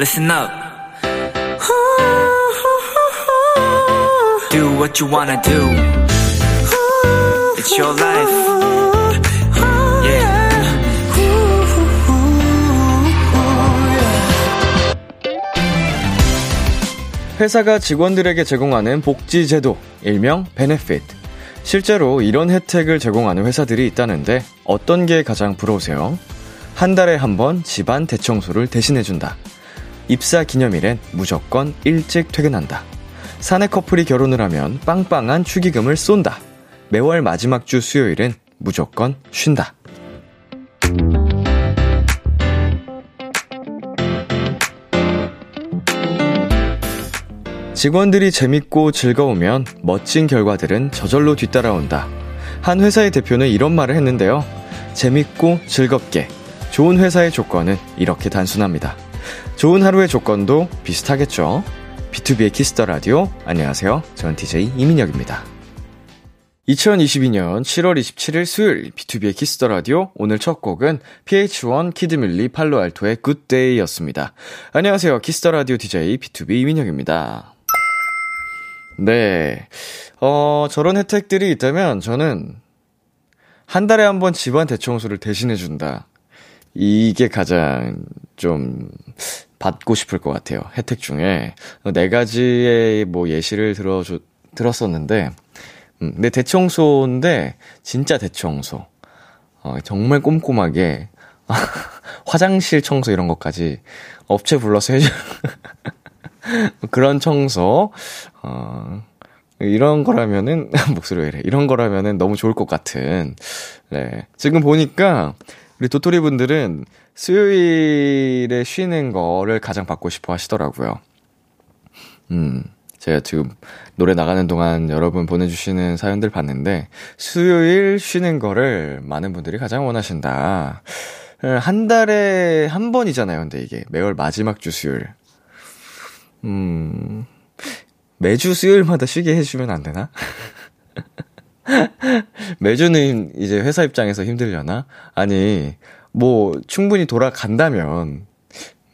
listen up. Do what you wanna do. It's your life. Yeah. 회사가 직원들에게 제공하는 복지 제도, 일명 베네핏. 실제로 이런 혜택을 제공하는 회사들이 있다는데 어떤 게 가장 부러우세요? 한 달에 한 번 집안 대청소를 대신해준다. 입사 기념일엔 무조건 일찍 퇴근한다. 사내 커플이 결혼을 하면 빵빵한 축의금을 쏜다. 매월 마지막 주 수요일은 무조건 쉰다. 직원들이 재밌고 즐거우면 멋진 결과들은 저절로 뒤따라온다. 한 회사의 대표는 이런 말을 했는데요. 재밌고 즐겁게. 좋은 회사의 조건은 이렇게 단순합니다. 좋은 하루의 조건도 비슷하겠죠. B2B의 키스터 라디오. 안녕하세요. 저는 DJ 이민혁입니다. 2022년 7월 27일 수요일 B2B의 키스터 라디오. 오늘 첫 곡은 pH-1 키드밀리 팔로알토의 Good Day였습니다. 안녕하세요. 키스터 라디오 DJ B2B 이민혁입니다. 네. 어, 저런 혜택들이 있다면 저는 한 달에 한 번 집안 대청소를 대신해 준다. 이게 가장 좀 받고 싶을 것 같아요. 혜택 중에. 네 가지의 뭐 예시를 들어 들었었는데, 음, 근데 대청소인데, 진짜 대청소. 어, 정말 꼼꼼하게, 화장실 청소 이런 것까지 업체 불러서 해줘. 그런 청소, 어, 이런 거라면은, 목소리 왜 이래. 이런 거라면은 너무 좋을 것 같은, 네. 지금 보니까, 우리 도토리 분들은 수요일에 쉬는 거를 가장 받고 싶어 하시더라고요. 음, 제가 지금 노래 나가는 동안 여러분 보내주시는 사연들 봤는데, 수요일 쉬는 거를 많은 분들이 가장 원하신다. 한 달에 한 번이잖아요, 근데 이게. 매월 마지막 주 수요일. 음, 매주 수요일마다 쉬게 해주면 안 되나? 매주는 이제 회사 입장에서 힘들려나? 아니, 뭐, 충분히 돌아간다면,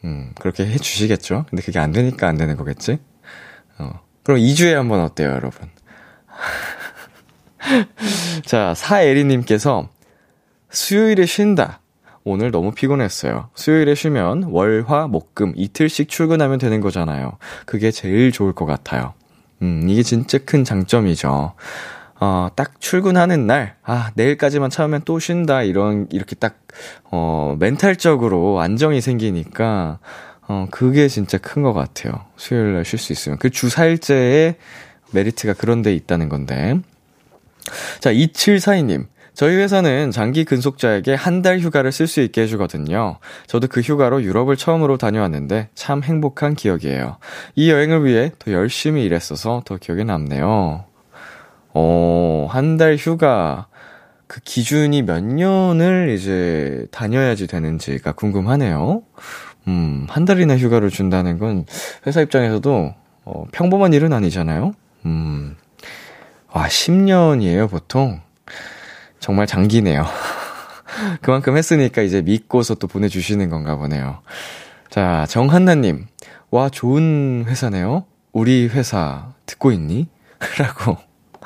음, 그렇게 해 주시겠죠? 근데 그게 안 되니까 안 되는 거겠지? 어. 그럼 2주에 한 번 어때요, 여러분? 자, 사에리님께서 수요일에 쉰다. 오늘 너무 피곤했어요. 수요일에 쉬면 월, 화, 목, 금 이틀씩 출근하면 되는 거잖아요. 그게 제일 좋을 것 같아요. 음, 이게 진짜 큰 장점이죠. 어, 딱 출근하는 날, 아, 내일까지만 참으면 또 쉰다, 이런, 이렇게 딱, 어, 멘탈적으로 안정이 생기니까, 어, 그게 진짜 큰 것 같아요. 수요일 날 쉴 수 있으면. 그 주 4일째의 메리트가 그런 데 있다는 건데. 자, 2742님. 저희 회사는 장기 근속자에게 한 달 휴가를 쓸 수 있게 해주거든요. 저도 그 휴가로 유럽을 처음으로 다녀왔는데 참 행복한 기억이에요. 이 여행을 위해 더 열심히 일했어서 더 기억에 남네요. 어, 한 달 휴가, 그 기준이 몇 년을 이제 다녀야지 되는지가 궁금하네요. 음, 한 달이나 휴가를 준다는 건 회사 입장에서도 어, 평범한 일은 아니잖아요. 음, 와, 10년이에요, 보통. 정말 장기네요. 그만큼 했으니까 이제 믿고서 또 보내주시는 건가 보네요. 자, 정한나님. 와, 좋은 회사네요. 우리 회사 듣고 있니? 라고.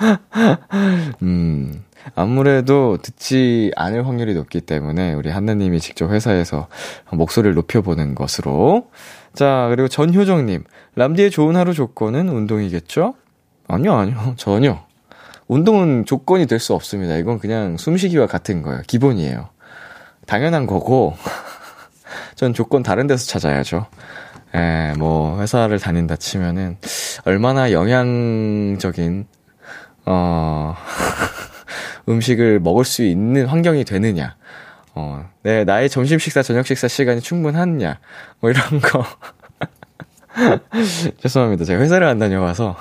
음, 아무래도 듣지 않을 확률이 높기 때문에 우리 한나님이 직접 회사에서 목소리를 높여보는 것으로. 자, 그리고 전효정님. 람디의 좋은 하루 조건은 운동이겠죠? 아니요, 아니요. 전혀. 운동은 조건이 될 수 없습니다. 이건 그냥 숨쉬기와 같은 거예요. 기본이에요. 당연한 거고, 전 조건 다른 데서 찾아야죠. 에, 뭐, 회사를 다닌다 치면은, 얼마나 영양적인, 어, 음식을 먹을 수 있는 환경이 되느냐. 어, 내, 나의 점심 식사, 저녁 식사 시간이 충분하느냐. 뭐 이런 거. 죄송합니다. 제가 회사를 안 다녀와서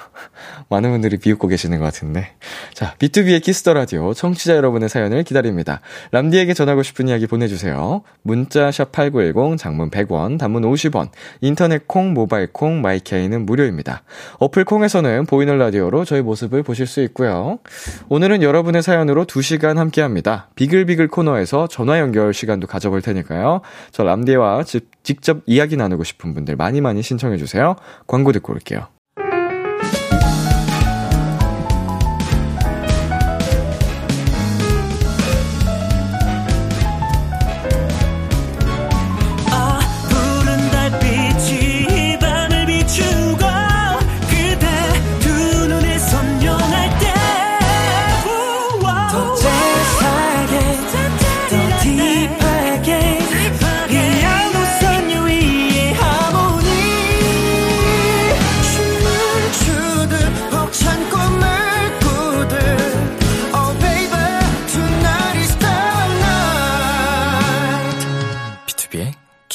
많은 분들이 비웃고 계시는 것 같은데. 자, B2B의 키스터 라디오 청취자 여러분의 사연을 기다립니다. 람디에게 전하고 싶은 이야기 보내주세요. 문자 샵 #8910 장문 100원, 단문 50원, 인터넷 콩, 모바일 콩, 마이케이는 무료입니다. 어플 콩에서는 보이는 라디오로 저희 모습을 보실 수 있고요. 오늘은 여러분의 사연으로 2시간 함께합니다. 비글비글 코너에서 전화 연결 시간도 가져볼 테니까요. 저 람디와 직접 이야기 나누고 싶은 분들 많이 많이 신청해 주세요. 광고 듣고 올게요.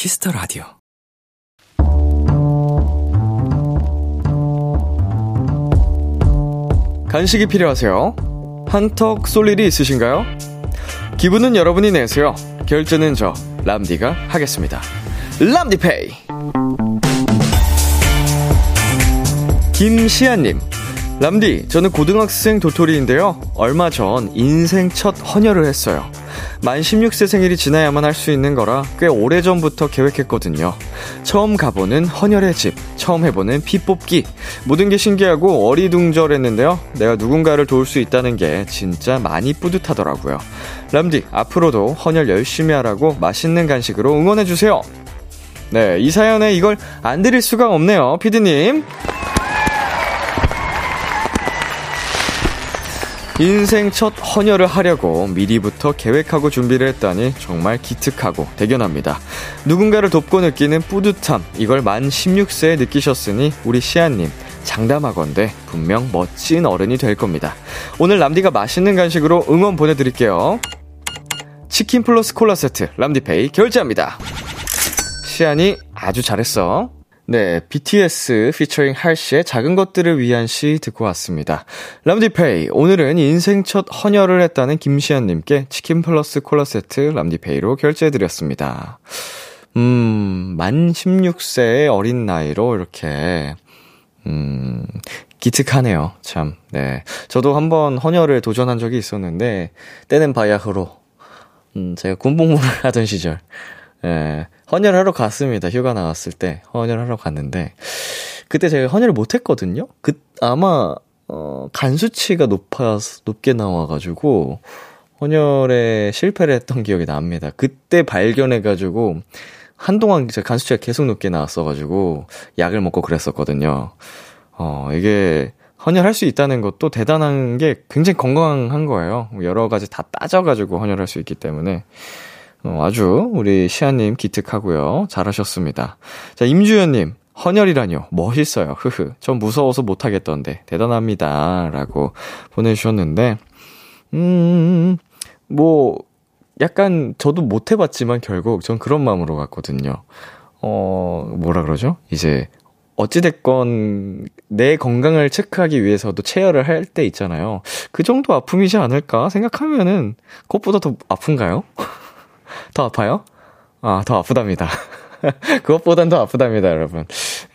Kiss the Radio. 간식이 필요하세요? 한턱 쏠 일이 있으신가요? 기분은 여러분이 내세요. 결제는 저 람디가 하겠습니다. 람디페이. 김시아님. 람디, 저는 고등학생 도토리인데요. 얼마 전 인생 첫 헌혈을 했어요. 만 16세 생일이 지나야만 할 수 있는 거라 꽤 오래전부터 계획했거든요. 처음 가보는 헌혈의 집, 처음 해보는 피 뽑기. 모든 게 신기하고 어리둥절했는데요. 내가 누군가를 도울 수 있다는 게 진짜 많이 뿌듯하더라고요. 람디, 앞으로도 헌혈 열심히 하라고 맛있는 간식으로 응원해주세요. 네, 이 사연에 이걸 안 드릴 수가 없네요, 피디님. 인생 첫 헌혈을 하려고 미리부터 계획하고 준비를 했다니 정말 기특하고 대견합니다. 누군가를 돕고 느끼는 뿌듯함, 이걸 만 16세에 느끼셨으니 우리 시아님, 장담하건대 분명 멋진 어른이 될 겁니다. 오늘 람디가 맛있는 간식으로 응원 보내드릴게요. 치킨 플러스 콜라 세트, 람디페이 결제합니다. 시안이 아주 잘했어. 네, BTS 피처링 할시의 작은 것들을 위한 시 듣고 왔습니다. 람디페이, 오늘은 인생 첫 헌혈을 했다는 김시현님께 치킨 플러스 콜라 세트 람디페이로 결제해드렸습니다. 음, 만 16세의 어린 나이로 이렇게, 음, 기특하네요. 참, 네. 저도 한번 헌혈을 도전한 적이 있었는데, 때는 바야흐로, 음, 제가 군복무를 하던 시절, 예, 헌혈하러 갔습니다. 휴가 나왔을 때 헌혈하러 갔는데 그때 제가 헌혈을 못 했거든요. 그 아마 어, 간 수치가 높아 높게 나와 가지고 헌혈에 실패를 했던 기억이 납니다. 그때 발견해 가지고 한동안 제 간 수치가 계속 높게 나왔어 가지고 약을 먹고 그랬었거든요. 어, 이게 헌혈할 수 있다는 것도 대단한 게 굉장히 건강한 거예요. 여러 가지 다 따져가지고 헌혈할 수 있기 때문에. 어, 아주 우리 시아님 기특하고요. 잘하셨습니다. 자, 임주연님. 헌혈이라뇨. 멋있어요. 흐흐. 전 무서워서 못하겠던데. 대단합니다. 라고 보내주셨는데, 음, 뭐, 약간 저도 못 해봤지만 결국 전 그런 마음으로 갔거든요. 어, 뭐라 그러죠? 이제, 어찌됐건 내 건강을 체크하기 위해서도 체열을 할 때 있잖아요. 그 정도 아픔이지 않을까 생각하면은 그것보다 더 아픈가요? 더 아파요? 아, 더 아프답니다. 그것보단 더 아프답니다, 여러분.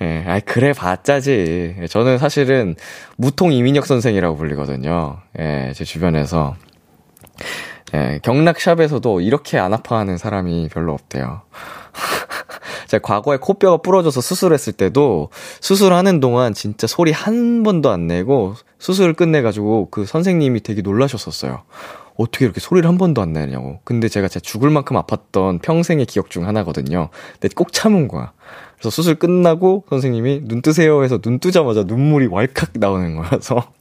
예, 아이, 그래 봤자지. 저는 사실은 무통 이민혁 선생이라고 불리거든요. 예, 제 주변에서. 예, 경락샵에서도 이렇게 안 아파하는 사람이 별로 없대요. 제가 과거에 코뼈가 부러져서 수술했을 때도 수술하는 동안 진짜 소리 한 번도 안 내고 수술을 끝내가지고 그 선생님이 되게 놀라셨었어요. 어떻게 이렇게 소리를 한 번도 안 내냐고. 근데 제가 진짜 죽을 만큼 아팠던 평생의 기억 중 하나거든요. 근데 꼭 참은 거야. 그래서 수술 끝나고 선생님이 눈 뜨세요 해서 눈 뜨자마자 눈물이 왈칵 나오는 거라서.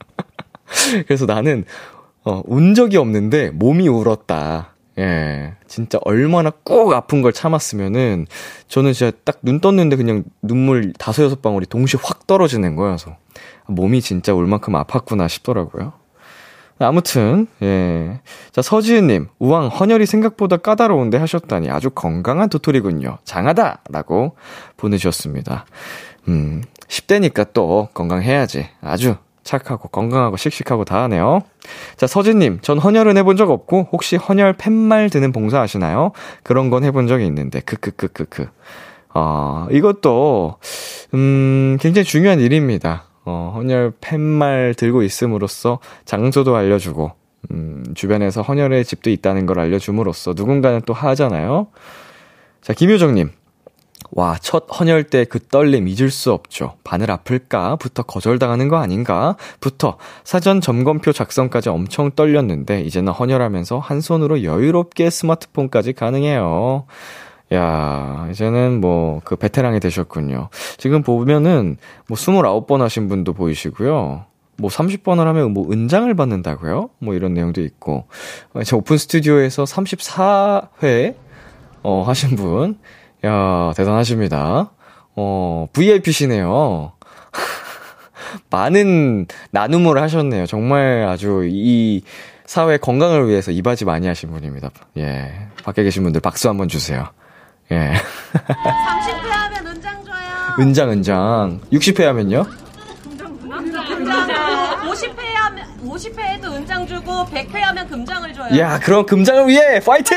그래서 나는, 어, 운 적이 없는데 몸이 울었다. 예. 진짜 얼마나 꼭 아픈 걸 참았으면은 저는 진짜 딱 눈 떴는데 그냥 눈물 다섯 여섯 방울이 동시에 확 떨어지는 거여서 몸이 진짜 울 만큼 아팠구나 싶더라고요. 아무튼, 예. 자, 서지은님, 우왕, 헌혈이 생각보다 까다로운데 하셨다니 아주 건강한 도토리군요. 장하다! 라고 보내주셨습니다. 음, 10대니까 또 건강해야지. 아주 착하고 건강하고 씩씩하고 다 하네요. 자, 서진님, 전 헌혈은 해본 적 없고, 혹시 헌혈 팻말 드는 봉사 아시나요? 그런 건 해본 적이 있는데, 크크크크크. 어, 이것도, 음, 굉장히 중요한 일입니다. 어, 헌혈 팻말 들고 있음으로써 장소도 알려주고, 음, 주변에서 헌혈의 집도 있다는 걸 알려줌으로써 누군가는 또 하잖아요. 자, 김효정님. 와, 첫 헌혈 때 그 떨림 잊을 수 없죠. 바늘 아플까? 부터 거절당하는 거 아닌가? 부터 사전 점검표 작성까지 엄청 떨렸는데, 이제는 헌혈하면서 한 손으로 여유롭게 스마트폰까지 가능해요. 야, 이제는 뭐, 그 베테랑이 되셨군요. 지금 보면은, 뭐, 29번 하신 분도 보이시고요. 뭐, 30번을 하면 뭐, 은장을 받는다고요? 뭐, 이런 내용도 있고. 제 오픈 스튜디오에서 34회, 어, 하신 분. 야, 대단하십니다. 어, VIP시네요. 많은 나눔을 하셨네요. 정말 아주 이 사회 건강을 위해서 이바지 많이 하신 분입니다. 예. 밖에 계신 분들 박수 한번 주세요. 예. 30회 하면 은장 줘요. 은장, 은장. 60회 하면요? 은장 50회 하면 50회 해도 은장 주고 100회 하면 금장을 줘요. 야, 그럼 금장을 위해 파이팅!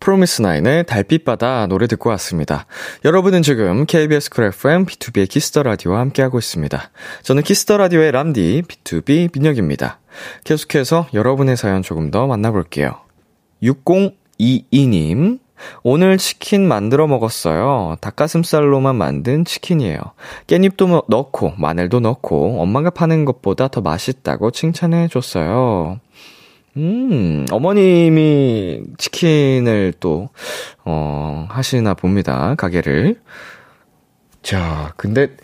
프로미스나인의 달빛바다 노래 듣고 왔습니다. 여러분은 지금 KBS 쿨 FM 비투비의 키스 더 라디오와 함께하고 있습니다. 저는 키스 더 라디오의 람디 비투비 민혁입니다. 계속해서 여러분의 사연 조금 더 만나볼게요. 6022님 오늘 치킨 만들어 먹었어요. 닭가슴살로만 만든 치킨이에요. 깻잎도 넣고 마늘도 넣고 엄마가 파는 것보다 더 맛있다고 칭찬해 줬어요. 음, 어머님이 치킨을 또, 어, 하시나 봅니다. 가게를. 자, 근데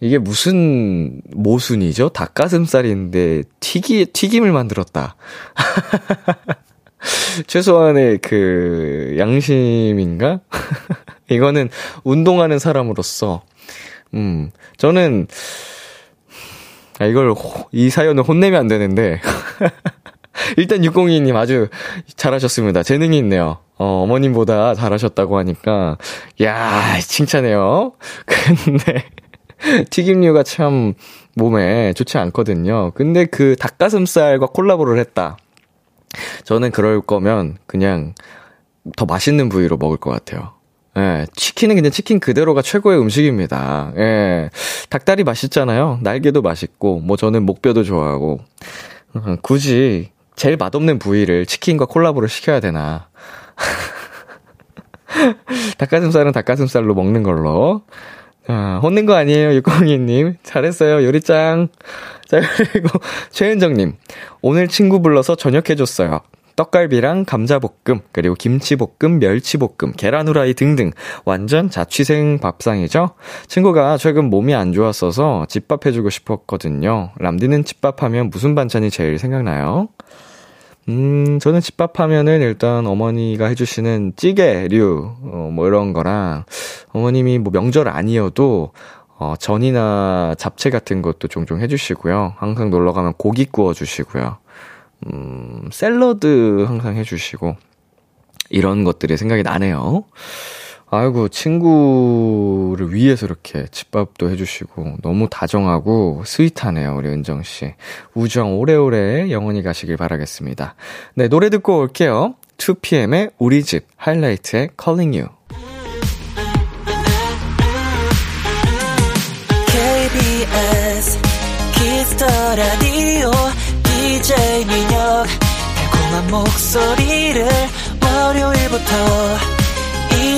이게 무슨 모순이죠? 닭가슴살인데 튀기, 튀김을 만들었다. 최소한의 그 양심인가? 이거는 운동하는 사람으로서, 음, 저는, 아, 이걸, 이 사연을 혼내면 안 되는데, 일단 602님 아주 잘하셨습니다. 재능이 있네요. 어, 어머님보다 잘하셨다고 하니까, 야 칭찬해요. 근데, 튀김류가 참 몸에 좋지 않거든요. 근데 그 닭가슴살과 콜라보를 했다. 저는 그럴 거면 그냥 더 맛있는 부위로 먹을 것 같아요. 예, 치킨은 그냥 치킨 그대로가 최고의 음식입니다. 예, 닭다리 맛있잖아요. 날개도 맛있고, 뭐 저는 목뼈도 좋아하고, 음, 굳이 제일 맛없는 부위를 치킨과 콜라보를 시켜야 되나. 닭가슴살은 닭가슴살로 먹는 걸로. 아, 혼낸 거 아니에요, 602님. 잘했어요, 요리짱. 자, 그리고 최은정님. 오늘 친구 불러서 저녁 해줬어요. 떡갈비랑 감자볶음, 그리고 김치볶음, 멸치볶음, 계란 후라이 등등 완전 자취생 밥상이죠. 친구가 최근 몸이 안 좋았어서 집밥 해주고 싶었거든요. 람디는 집밥 하면 무슨 반찬이 제일 생각나요? 음, 저는 집밥 하면은 일단 어머니가 해주시는 찌개류, 어, 뭐 이런 거랑, 어머님이 뭐 명절 아니어도, 어, 전이나 잡채 같은 것도 종종 해주시고요. 항상 놀러 가면 고기 구워주시고요. 음, 샐러드 항상 해주시고, 이런 것들이 생각이 나네요. 아이고, 친구를 위해서 이렇게 집밥도 해주시고, 너무 다정하고 스윗하네요, 우리 은정씨. 우정 오래오래 영원히 가시길 바라겠습니다. 네, 노래 듣고 올게요. 2PM의 우리 집, 하이라이트의 Calling You. KBS 키스터 라디오 DJ 민혁 달콤한 목소리를 월요일부터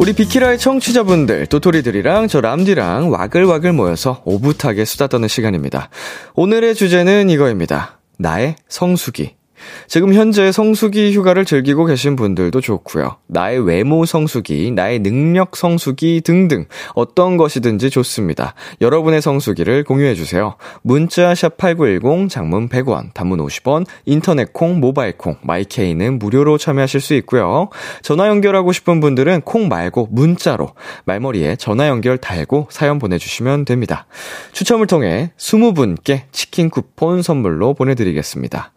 우리 비키라의 청취자분들 도토리들이랑 저 람디랑 와글와글 모여서 오붓하게 수다 떠는 시간입니다. 오늘의 주제는 이거입니다. 나의 성수기 지금 현재 성수기 휴가를 즐기고 계신 분들도 좋고요. 나의 외모 성수기, 나의 능력 성수기 등등 어떤 것이든지 좋습니다. 여러분의 성수기를 공유해 주세요. 문자 샵 8910 장문 100원, 단문 50원, 인터넷 콩, 모바일 콩, 마이케이는 무료로 참여하실 수 있고요. 전화 연결하고 싶은 분들은 콩 말고 문자로 말머리에 전화 연결 달고 사연 보내 주시면 됩니다. 추첨을 통해 20분께 치킨 쿠폰 선물로 보내 드리겠습니다.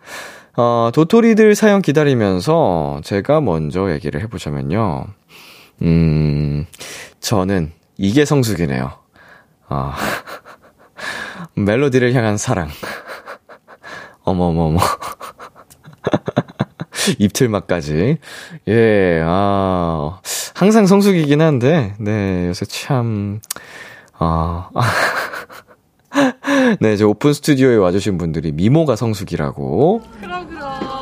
어, 도토리들 사연 기다리면서 제가 먼저 얘기를 해보자면요. 음, 저는 이게 성숙이네요. 어, 멜로디를 향한 사랑. 어머머머. 입틀막까지. 예, 아, 항상 성숙이긴 한데, 네, 요새 참, 아, 네, 저 오픈 스튜디오에 와주신 분들이 미모가 성숙이라고.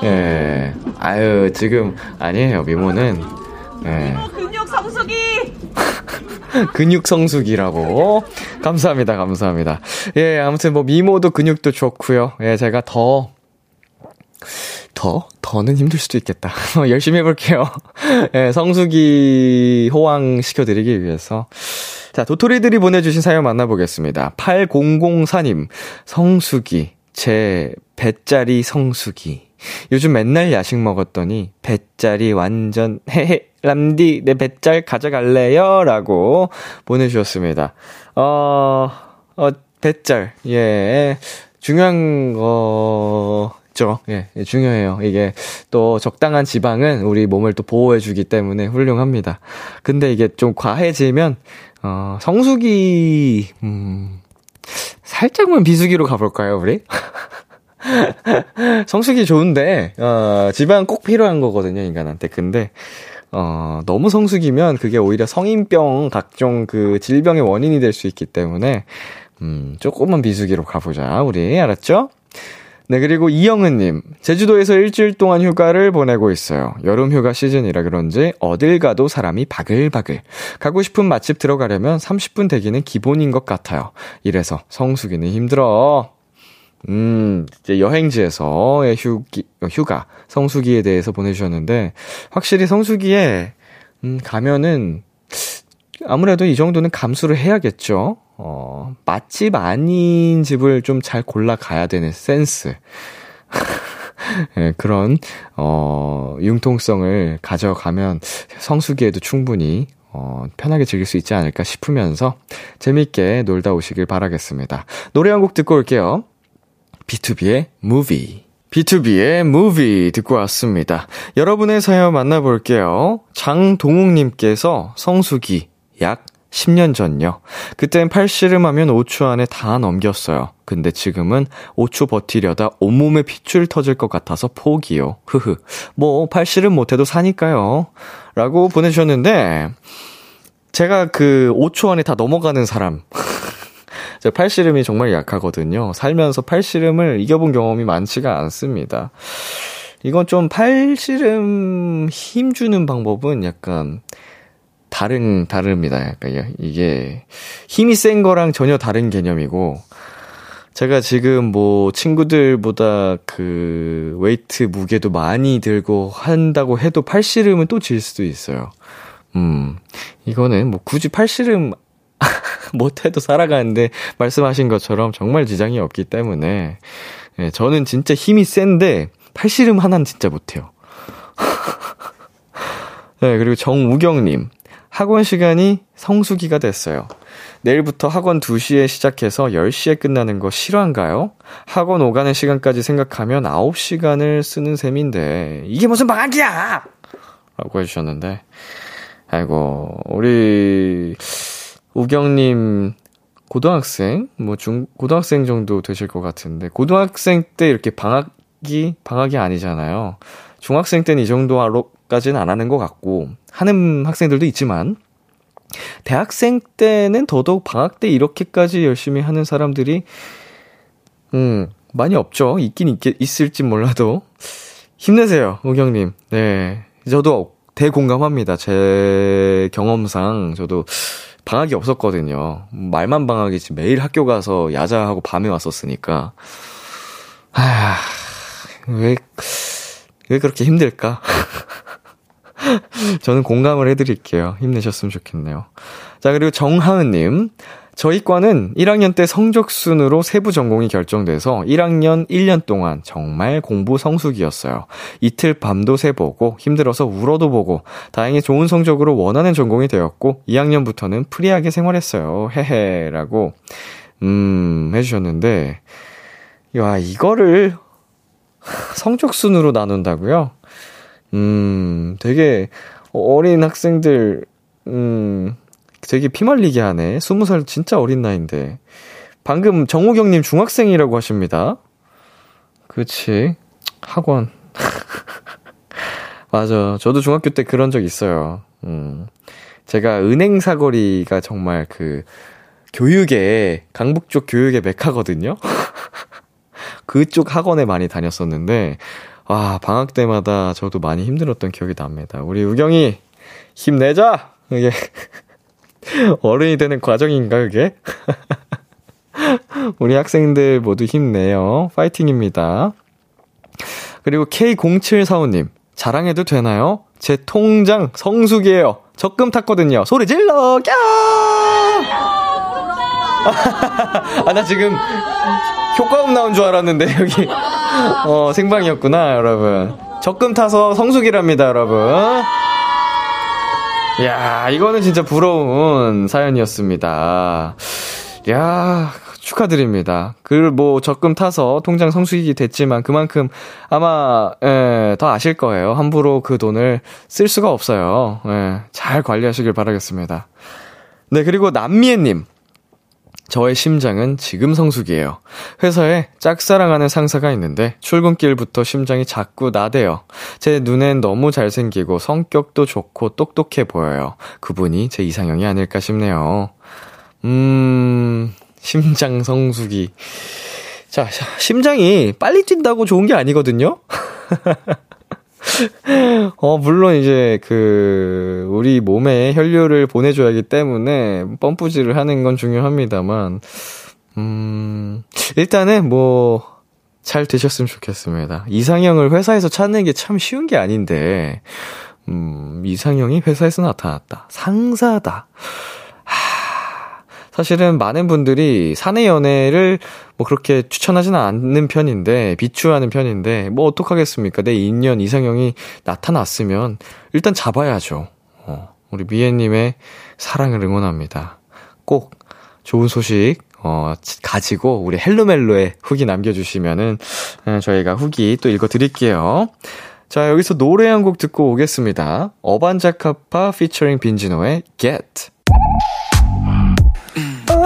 예. 아유, 지금, 아니에요. 미모는, 예. 어, 근육 성수기. 근육 성숙이라고. 감사합니다, 감사합니다. 예, 아무튼 뭐 미모도 근육도 좋고요. 예, 제가 더, 더? 더는 힘들 수도 있겠다. 열심히 해볼게요. 예, 성숙이 호황 시켜드리기 위해서. 자, 도토리들이 보내주신 사연 만나보겠습니다. 8004님, 성수기, 제 배짜리 성수기. 요즘 맨날 야식 먹었더니 배짜리 완전 헤헤 람디 내 배짤 가져갈래요? 라고 보내주셨습니다. 어, 어, 배짤. 예. 중요한 거죠. 예, 예, 중요해요. 이게 또 적당한 지방은 우리 몸을 또 보호해주기 때문에 훌륭합니다. 근데 이게 좀 과해지면, 어, 성수기, 음, 살짝만 비수기로 가볼까요, 우리? 성수기 좋은데, 어, 지방 꼭 필요한 거거든요, 인간한테. 근데, 어, 너무 성숙이면 그게 오히려 성인병, 각종 그 질병의 원인이 될 수 있기 때문에, 음, 조금만 비수기로 가보자, 우리. 알았죠? 네, 그리고 이영은님. 제주도에서 일주일 동안 휴가를 보내고 있어요. 여름 휴가 시즌이라 그런지 어딜 가도 사람이 바글바글. 가고 싶은 맛집 들어가려면 30분 대기는 기본인 것 같아요. 이래서 성수기는 힘들어. 음, 이제 여행지에서의 휴기, 휴가, 성수기에 대해서 보내주셨는데, 확실히 성수기에, 음, 가면은, 아무래도 이 정도는 감수를 해야겠죠. 어, 맛집 아닌 집을 좀 잘 골라 가야 되는 센스. 네, 그런, 어, 융통성을 가져가면 성수기에도 충분히, 어, 편하게 즐길 수 있지 않을까 싶으면서 재밌게 놀다 오시길 바라겠습니다. 노래 한 곡 듣고 올게요. B2B의 Movie. B2B의 Movie 듣고 왔습니다. 여러분의 사연 만나볼게요. 장동욱님께서 성수기 약 10년 전요. 그땐 팔씨름하면 5초 안에 다 넘겼어요. 근데 지금은 5초 버티려다 온몸에 핏줄 터질 것 같아서 포기요. 흐흐. 뭐, 팔씨름 못해도 사니까요. 라고 보내주셨는데, 제가 그 5초 안에 다 넘어가는 사람. 제가 팔씨름이 정말 약하거든요. 살면서 팔씨름을 이겨본 경험이 많지가 않습니다. 이건 좀 팔씨름 힘 주는 방법은 약간 다른, 다릅니다. 약간 이게 힘이 센 거랑 전혀 다른 개념이고, 제가 지금 뭐 친구들보다 그 웨이트 무게도 많이 들고 한다고 해도 팔씨름은 또 질 수도 있어요. 음, 이거는 뭐 굳이 팔씨름 못해도 살아가는데 말씀하신 것처럼 정말 지장이 없기 때문에 네, 저는 진짜 힘이 센데 팔씨름 하나는 진짜 못해요. 네, 그리고 정우경님. 학원 시간이 성수기가 됐어요. 내일부터 학원 2시에 시작해서 10시에 끝나는 거 실화인가요? 학원 오가는 시간까지 생각하면 9시간을 쓰는 셈인데, 이게 무슨 방학이야! 라고 해주셨는데, 아이고, 우리, 우경님, 고등학생? 뭐 중, 고등학생 정도 되실 것 같은데, 고등학생 때 이렇게 방학이, 방학이 아니잖아요. 중학생 때는 이 정도까지는 안 하는 것 같고, 하는 학생들도 있지만, 대학생 때는 더더욱 방학 때 이렇게까지 열심히 하는 사람들이, 음, 많이 없죠. 있긴 있, 있을지 몰라도. 힘내세요, 우경님. 네. 저도 대공감합니다. 제 경험상 저도 방학이 없었거든요. 말만 방학이지 매일 학교 가서 야자하고 밤에 왔었으니까. 아, 왜, 왜 그렇게 힘들까? 저는 공감을 해드릴게요. 힘내셨으면 좋겠네요. 자, 그리고 정하은님. 저희 과는 1학년 때 성적 순으로 세부 전공이 결정돼서 1학년 1년 동안 정말 공부 성숙이었어요. 이틀 밤도 새보고 힘들어서 울어도 보고 다행히 좋은 성적으로 원하는 전공이 되었고 2학년부터는 프리하게 생활했어요. 헤헤라고 음 해주셨는데 야 이거를 성적 순으로 나눈다고요? 음 되게 어린 학생들 음 되게 피말리게 하네. 20살 진짜 어린 나이인데. 방금 정우경님 중학생이라고 하십니다. 그치. 학원. 맞아. 저도 중학교 때 그런 적 있어요. 음. 제가 은행 사거리가 정말 그, 교육의, 강북 쪽 교육의 메카거든요? 그쪽 학원에 많이 다녔었는데, 아, 방학 때마다 저도 많이 힘들었던 기억이 납니다. 우리 우경이, 힘내자! 이게. 어른이 되는 과정인가, 그게? 우리 학생들 모두 힘내요. 파이팅입니다. 그리고 K0745님, 자랑해도 되나요? 제 통장 성숙이에요. 적금 탔거든요. 소리 질러! 꺄! 아, 나 지금 효과음 나온 줄 알았는데, 여기. 어, 생방이었구나, 여러분. 적금 타서 성숙이랍니다, 여러분. 야, 이거는 진짜 부러운 사연이었습니다. 야, 축하드립니다. 그, 뭐, 적금 타서 통장 성수익이 됐지만 그만큼 아마, 예, 더 아실 거예요. 함부로 그 돈을 쓸 수가 없어요. 예, 잘 관리하시길 바라겠습니다. 네, 그리고 남미애님. 저의 심장은 지금 성숙이에요. 회사에 짝사랑하는 상사가 있는데 출근길부터 심장이 자꾸 나대요. 제 눈엔 너무 잘생기고 성격도 좋고 똑똑해 보여요. 그분이 제 이상형이 아닐까 싶네요. 음, 심장 성숙이. 자, 심장이 빨리 뛴다고 좋은 게 아니거든요? 어, 물론 이제 그, 우리 몸에 혈류를 보내줘야 하기 때문에 펌프질을 하는 건 중요합니다만, 음, 일단은 뭐, 잘 되셨으면 좋겠습니다. 이상형을 회사에서 찾는 게 참 쉬운 게 아닌데, 음, 이상형이 회사에서 나타났다. 상사다. 사실은 많은 분들이 사내 연애를 뭐 그렇게 추천하지는 않는 편인데, 비추하는 편인데, 뭐 어떡하겠습니까? 내 인연 이상형이 나타났으면 일단 잡아야죠. 어, 우리 미애님의 사랑을 응원합니다. 꼭 좋은 소식, 어, 가지고 우리 헬로멜로에 후기 남겨주시면은, 어, 저희가 후기 또 읽어드릴게요. 자, 여기서 노래 한 곡 듣고 오겠습니다. 어반자카파 피처링 빈지노의 Get.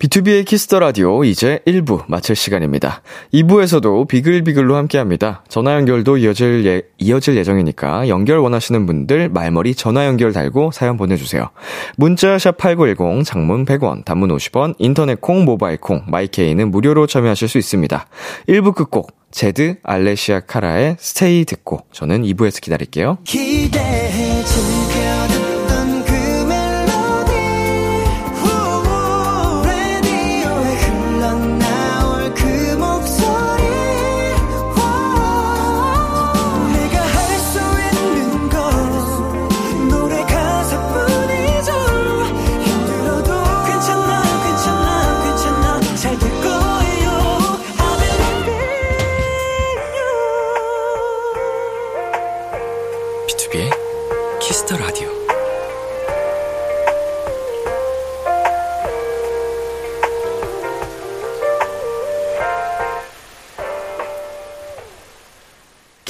비투비의 키스 더 라디오 이제 1부 마칠 시간입니다. 2부에서도 비글비글로 함께 합니다. 전화 연결도 이어질 예, 이어질 예정이니까 연결 원하시는 분들 말머리 전화 연결 달고 사연 보내주세요. 문자 샵8910 장문 100원, 단문 50원, 인터넷 콩, 모바일 콩, 마이케이는 무료로 참여하실 수 있습니다. 1부 끝곡 제드 알레시아 카라의 스테이 듣고 저는 2부에서 기다릴게요. 기대해 즐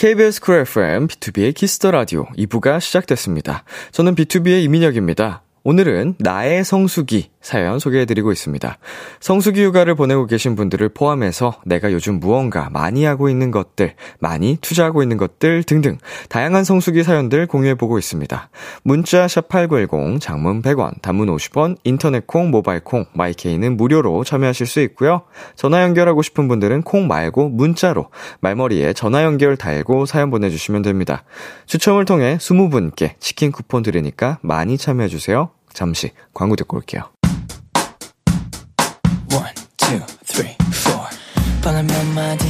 KBS 쿨 FM, 비투비의 키스 더 라디오 2부가 시작됐습니다. 저는 비투비의 이민혁입니다. 오늘은 나의 성수기 사연 소개해드리고 있습니다. 성수기 휴가를 보내고 계신 분들을 포함해서 내가 요즘 무언가 많이 하고 있는 것들, 많이 투자하고 있는 것들 등등 다양한 성수기 사연들 공유해보고 있습니다. 문자 샵8910, 장문 100원, 단문 50원, 인터넷 콩, 모바일 콩, 마이케이는 무료로 참여하실 수 있고요. 전화 연결하고 싶은 분들은 콩 말고 문자로 말머리에 전화 연결 달고 사연 보내주시면 됩니다. 추첨을 통해 20분께 치킨 쿠폰 드리니까 많이 참여해주세요. 잠시 광고 듣고 올게요. One, two, three.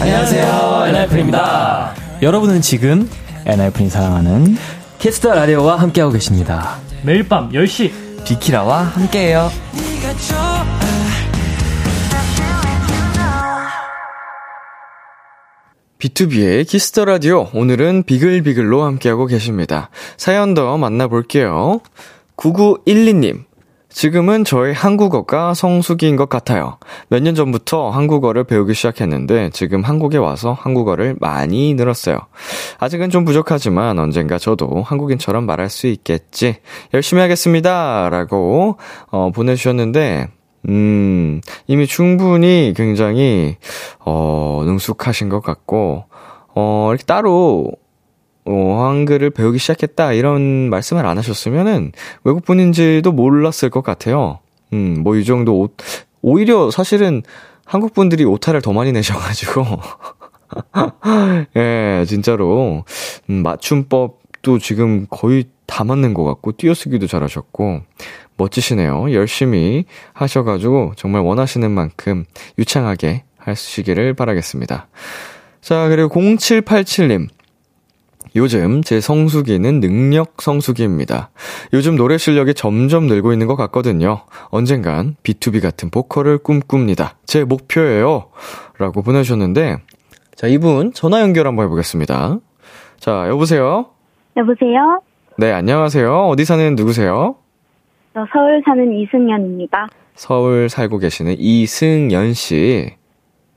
안녕하세요, 엔하이픈입니다. 여러분은 지금 엔하이픈이 사랑하는 키스 더 라디오와 함께하고 계십니다. 매일 밤 10시 비키라와 함께해요. 비투비의 키스 더 라디오. 오늘은 비글비글로 함께하고 계십니다. 사연 더 만나볼게요. 9912님. 지금은 저의 한국어가 성수기인 것 같아요. 몇 년 전부터 한국어를 배우기 시작했는데 지금 한국에 와서 한국어를 많이 늘었어요. 아직은 좀 부족하지만 언젠가 저도 한국인처럼 말할 수 있겠지. 열심히 하겠습니다. 라고 어, 보내주셨는데 음, 이미 충분히 굉장히, 어, 능숙하신 것 같고, 어, 이렇게 따로, 어, 한글을 배우기 시작했다, 이런 말씀을 안 하셨으면은 외국 분인지도 몰랐을 것 같아요. 음, 뭐 이 정도 옷, 오히려 사실은 한국 분들이 오타를 더 많이 내셔가지고, 예, 진짜로, 음, 맞춤법도 지금 거의 다 맞는 것 같고, 띄어쓰기도 잘하셨고, 멋지시네요. 열심히 하셔가지고, 정말 원하시는 만큼 유창하게 하시기를 바라겠습니다. 자, 그리고 0787님. 요즘 제 성수기는 능력 성수기입니다. 요즘 노래 실력이 점점 늘고 있는 것 같거든요. 언젠간 B2B 같은 보컬을 꿈꿉니다. 제 목표예요. 라고 보내주셨는데, 자, 이분 전화 연결 한번 해보겠습니다. 자, 여보세요? 여보세요? 네, 안녕하세요. 어디 사는 누구세요? 저 서울 사는 이승연입니다. 서울 살고 계시는 이승연 씨.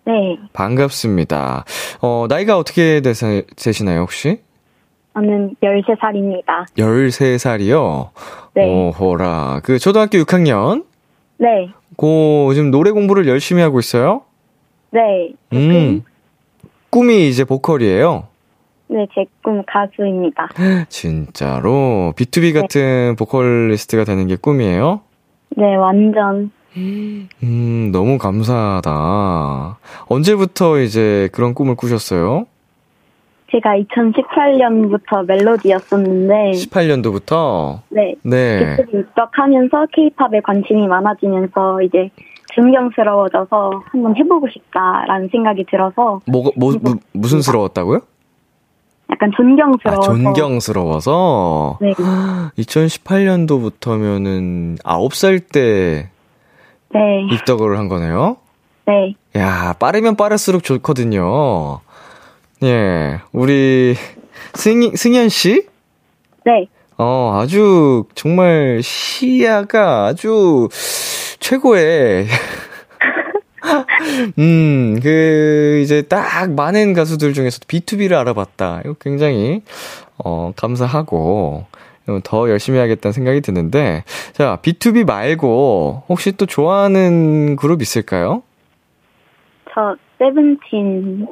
네. 반갑습니다. 어, 나이가 어떻게 되세, 되시나요, 혹시? 저는 13살입니다. 13살이요? 네. 오호라. 그, 초등학교 6학년? 네. 고, 지금 노래 공부를 열심히 하고 있어요? 네. 음. 꿈이 이제 보컬이에요? 네, 제 꿈 가수입니다. 진짜로? B2B 같은 보컬리스트가 되는 게 꿈이에요? 네, 완전. 음, 너무 감사하다. 언제부터 이제 그런 꿈을 꾸셨어요? 제가 2018년부터 멜로디였었는데, 18년도부터? 네. 네. 그때 입덕하면서 케이팝에 관심이 많아지면서 이제 존경스러워져서 한번 해보고 싶다라는 생각이 들어서 뭐, 뭐, 무, 무슨 스러웠다고요? 약간 아, 존경스러워서. 존경스러워서? 네. 2018년도부터면은 9살 때 네. 입덕을 한 거네요? 네. 야, 빠르면 빠를수록 좋거든요. 예, 우리 승, 승현 씨? 네. 어, 아주 정말 시야가 아주 최고의 음, 그, 이제 딱 많은 가수들 중에서도 B2B를 알아봤다. 이거 굉장히, 어, 감사하고, 더 열심히 하겠다는 생각이 드는데, 자, B2B 말고, 혹시 또 좋아하는 그룹 있을까요? 저 세븐틴.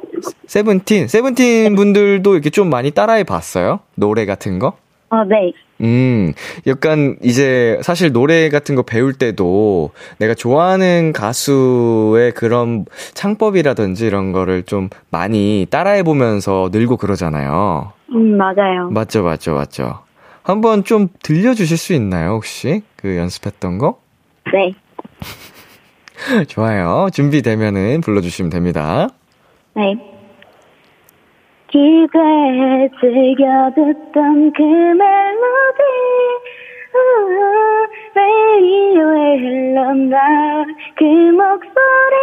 세븐틴? 세븐틴 분들도 이렇게 좀 많이 따라해 봤어요? 노래 같은 거? 어, 네. 음, 약간 이제 사실 노래 같은 거 배울 때도 내가 좋아하는 가수의 그런 창법이라든지 이런 거를 좀 많이 따라해 보면서 늘고 그러잖아요. 음, 맞아요. 맞죠, 맞죠, 맞죠. 한번 좀 들려주실 수 있나요, 혹시? 그 연습했던 거? 네. 좋아요. 준비되면은 불러주시면 됩니다. 네. 기대에 즐겨 듣던 그 멜로디 우, 레이디오에 흘러나 그 목소리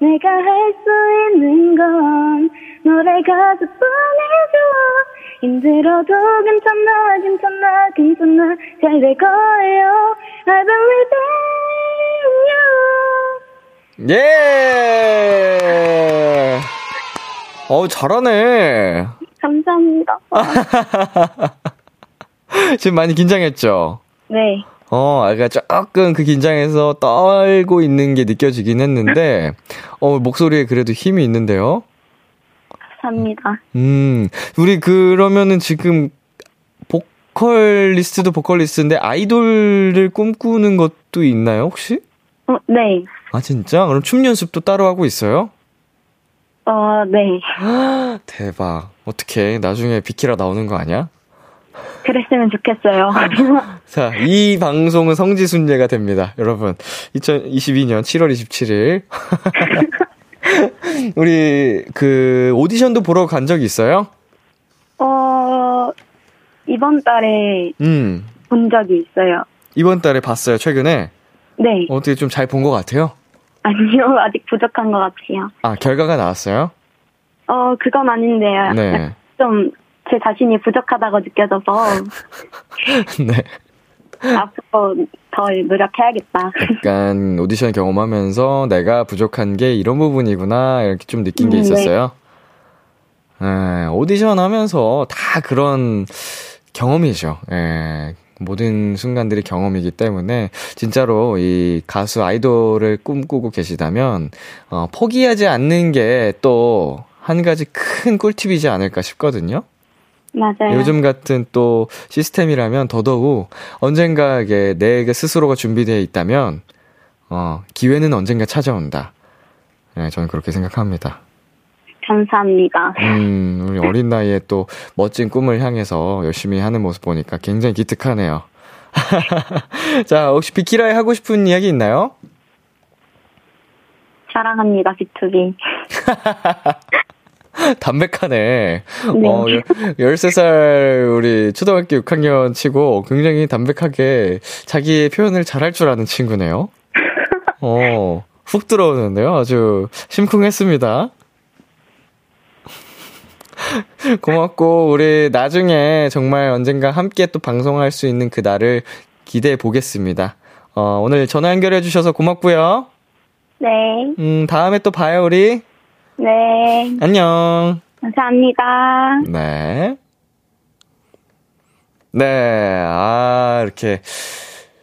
우, 내가 할 수 있는 건 노래 가사뿐이죠 힘들어도 괜찮아 괜찮아 괜찮아 잘 될 거예요 I believe in you 예! 어, 잘하네. 감사합니다. 지금 많이 긴장했죠? 네. 어, 아까 조금 그 긴장해서 떨고 있는 게 느껴지긴 했는데, 어, 목소리에 그래도 힘이 있는데요? 감사합니다. 음, 우리 그러면은 지금 보컬리스트도 보컬리스트인데 아이돌을 꿈꾸는 것도 있나요, 혹시? 어, 네. 아, 진짜? 그럼 춤 연습도 따로 하고 있어요? 어, 네. 대박. 어떻게 나중에 비키라 나오는 거 아니야? 그랬으면 좋겠어요. 자, 이 방송은 성지순례가 됩니다. 여러분. 2022년 7월 27일. 우리 그 오디션도 보러 간적 있어요? 어, 이번 달에 음. 본 적이 있어요. 이번 달에 봤어요, 최근에. 네. 어떻게 좀 잘 본 것 같아요? 아니요, 아직 부족한 것 같아요. 아, 결과가 나왔어요? 어, 그건 아닌데요. 네. 좀 제 자신이 부족하다고 느껴져서 네. 앞으로 더 노력해야겠다. 약간 오디션 경험하면서 내가 부족한 게 이런 부분이구나, 이렇게 좀 느낀 게 음, 네. 있었어요? 네, 오디션 하면서 다 그런 경험이죠. 예. 모든 순간들이 경험이기 때문에 진짜로 이 가수 아이돌을 꿈꾸고 계시다면 어, 포기하지 않는 게 또 한 가지 큰 꿀팁이지 않을까 싶거든요. 맞아요. 요즘 같은 또 시스템이라면 더더욱 언젠가 이게 내 스스로가 준비되어 있다면 어, 기회는 언젠가 찾아온다. 네, 저는 그렇게 생각합니다. 감사합니다. 음, 우리 어린 나이에 또 멋진 꿈을 향해서 열심히 하는 모습 보니까 굉장히 기특하네요. 자, 혹시 비키라에 하고 싶은 이야기 있나요? 사랑합니다, B2B. 담백하네. 네. 어, 13살 우리 초등학교 6학년 치고 굉장히 담백하게 자기의 표현을 잘할 줄 아는 친구네요. 어, 훅 들어오는데요. 아주 심쿵했습니다. 고맙고, 우리 나중에 정말 언젠가 함께 또 방송할 수 있는 그 날을 기대해 보겠습니다. 어, 오늘 전화 연결해 주셔서 고맙고요. 네. 음, 다음에 또 봐요, 우리. 네. 안녕. 감사합니다. 네. 네, 아, 이렇게,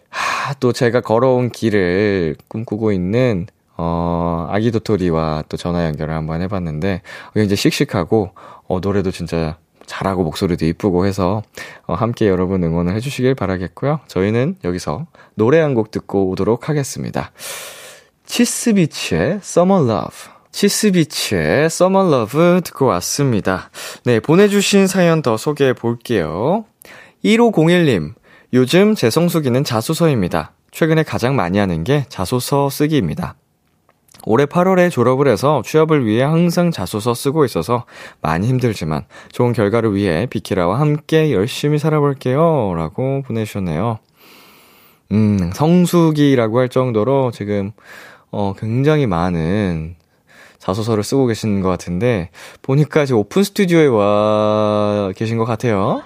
하, 또 제가 걸어온 길을 꿈꾸고 있는, 어, 아기 도토리와 또 전화 연결을 한번 해봤는데, 굉장히 씩씩하고, 어, 노래도 진짜 잘하고 목소리도 이쁘고 해서, 어, 함께 여러분 응원을 해주시길 바라겠고요. 저희는 여기서 노래 한 곡 듣고 오도록 하겠습니다. 치스비치의 Summer Love. 치스비치의 Summer Love 듣고 왔습니다. 네, 보내주신 사연 더 소개해 볼게요. 1501님, 요즘 제 성수기는 자소서입니다. 최근에 가장 많이 하는 게 자소서 쓰기입니다. 올해 8월에 졸업을 해서 취업을 위해 항상 자소서 쓰고 있어서 많이 힘들지만 좋은 결과를 위해 비키라와 함께 열심히 살아볼게요. 라고 보내주셨네요. 음, 성수기라고 할 정도로 지금, 어, 굉장히 많은 자소서를 쓰고 계신 것 같은데, 보니까 지금 오픈 스튜디오에 와 계신 것 같아요.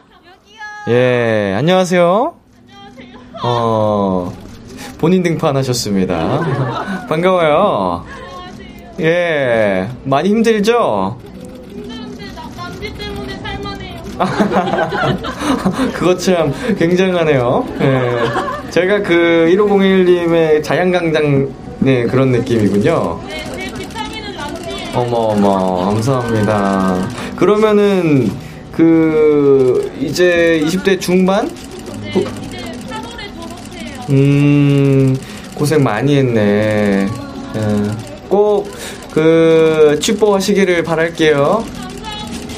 예, 안녕하세요. 안녕하세요. 어, 본인 등판하셨습니다. 반가워요. 예, 많이 힘들죠? 남지 때문에 살만해요. 그것 참 굉장하네요. 예. 제가 그 1501님의 자양강장 네, 그런 느낌이군요. 네, 제 비타민은 남지예요. 어머, 어머, 감사합니다. 그러면은, 그, 이제 20대 중반? 네, 이제 8월에 졸업해요. 음, 고생 많이 했네. 예. 꼭, 그, 취뽀 하시기를 바랄게요.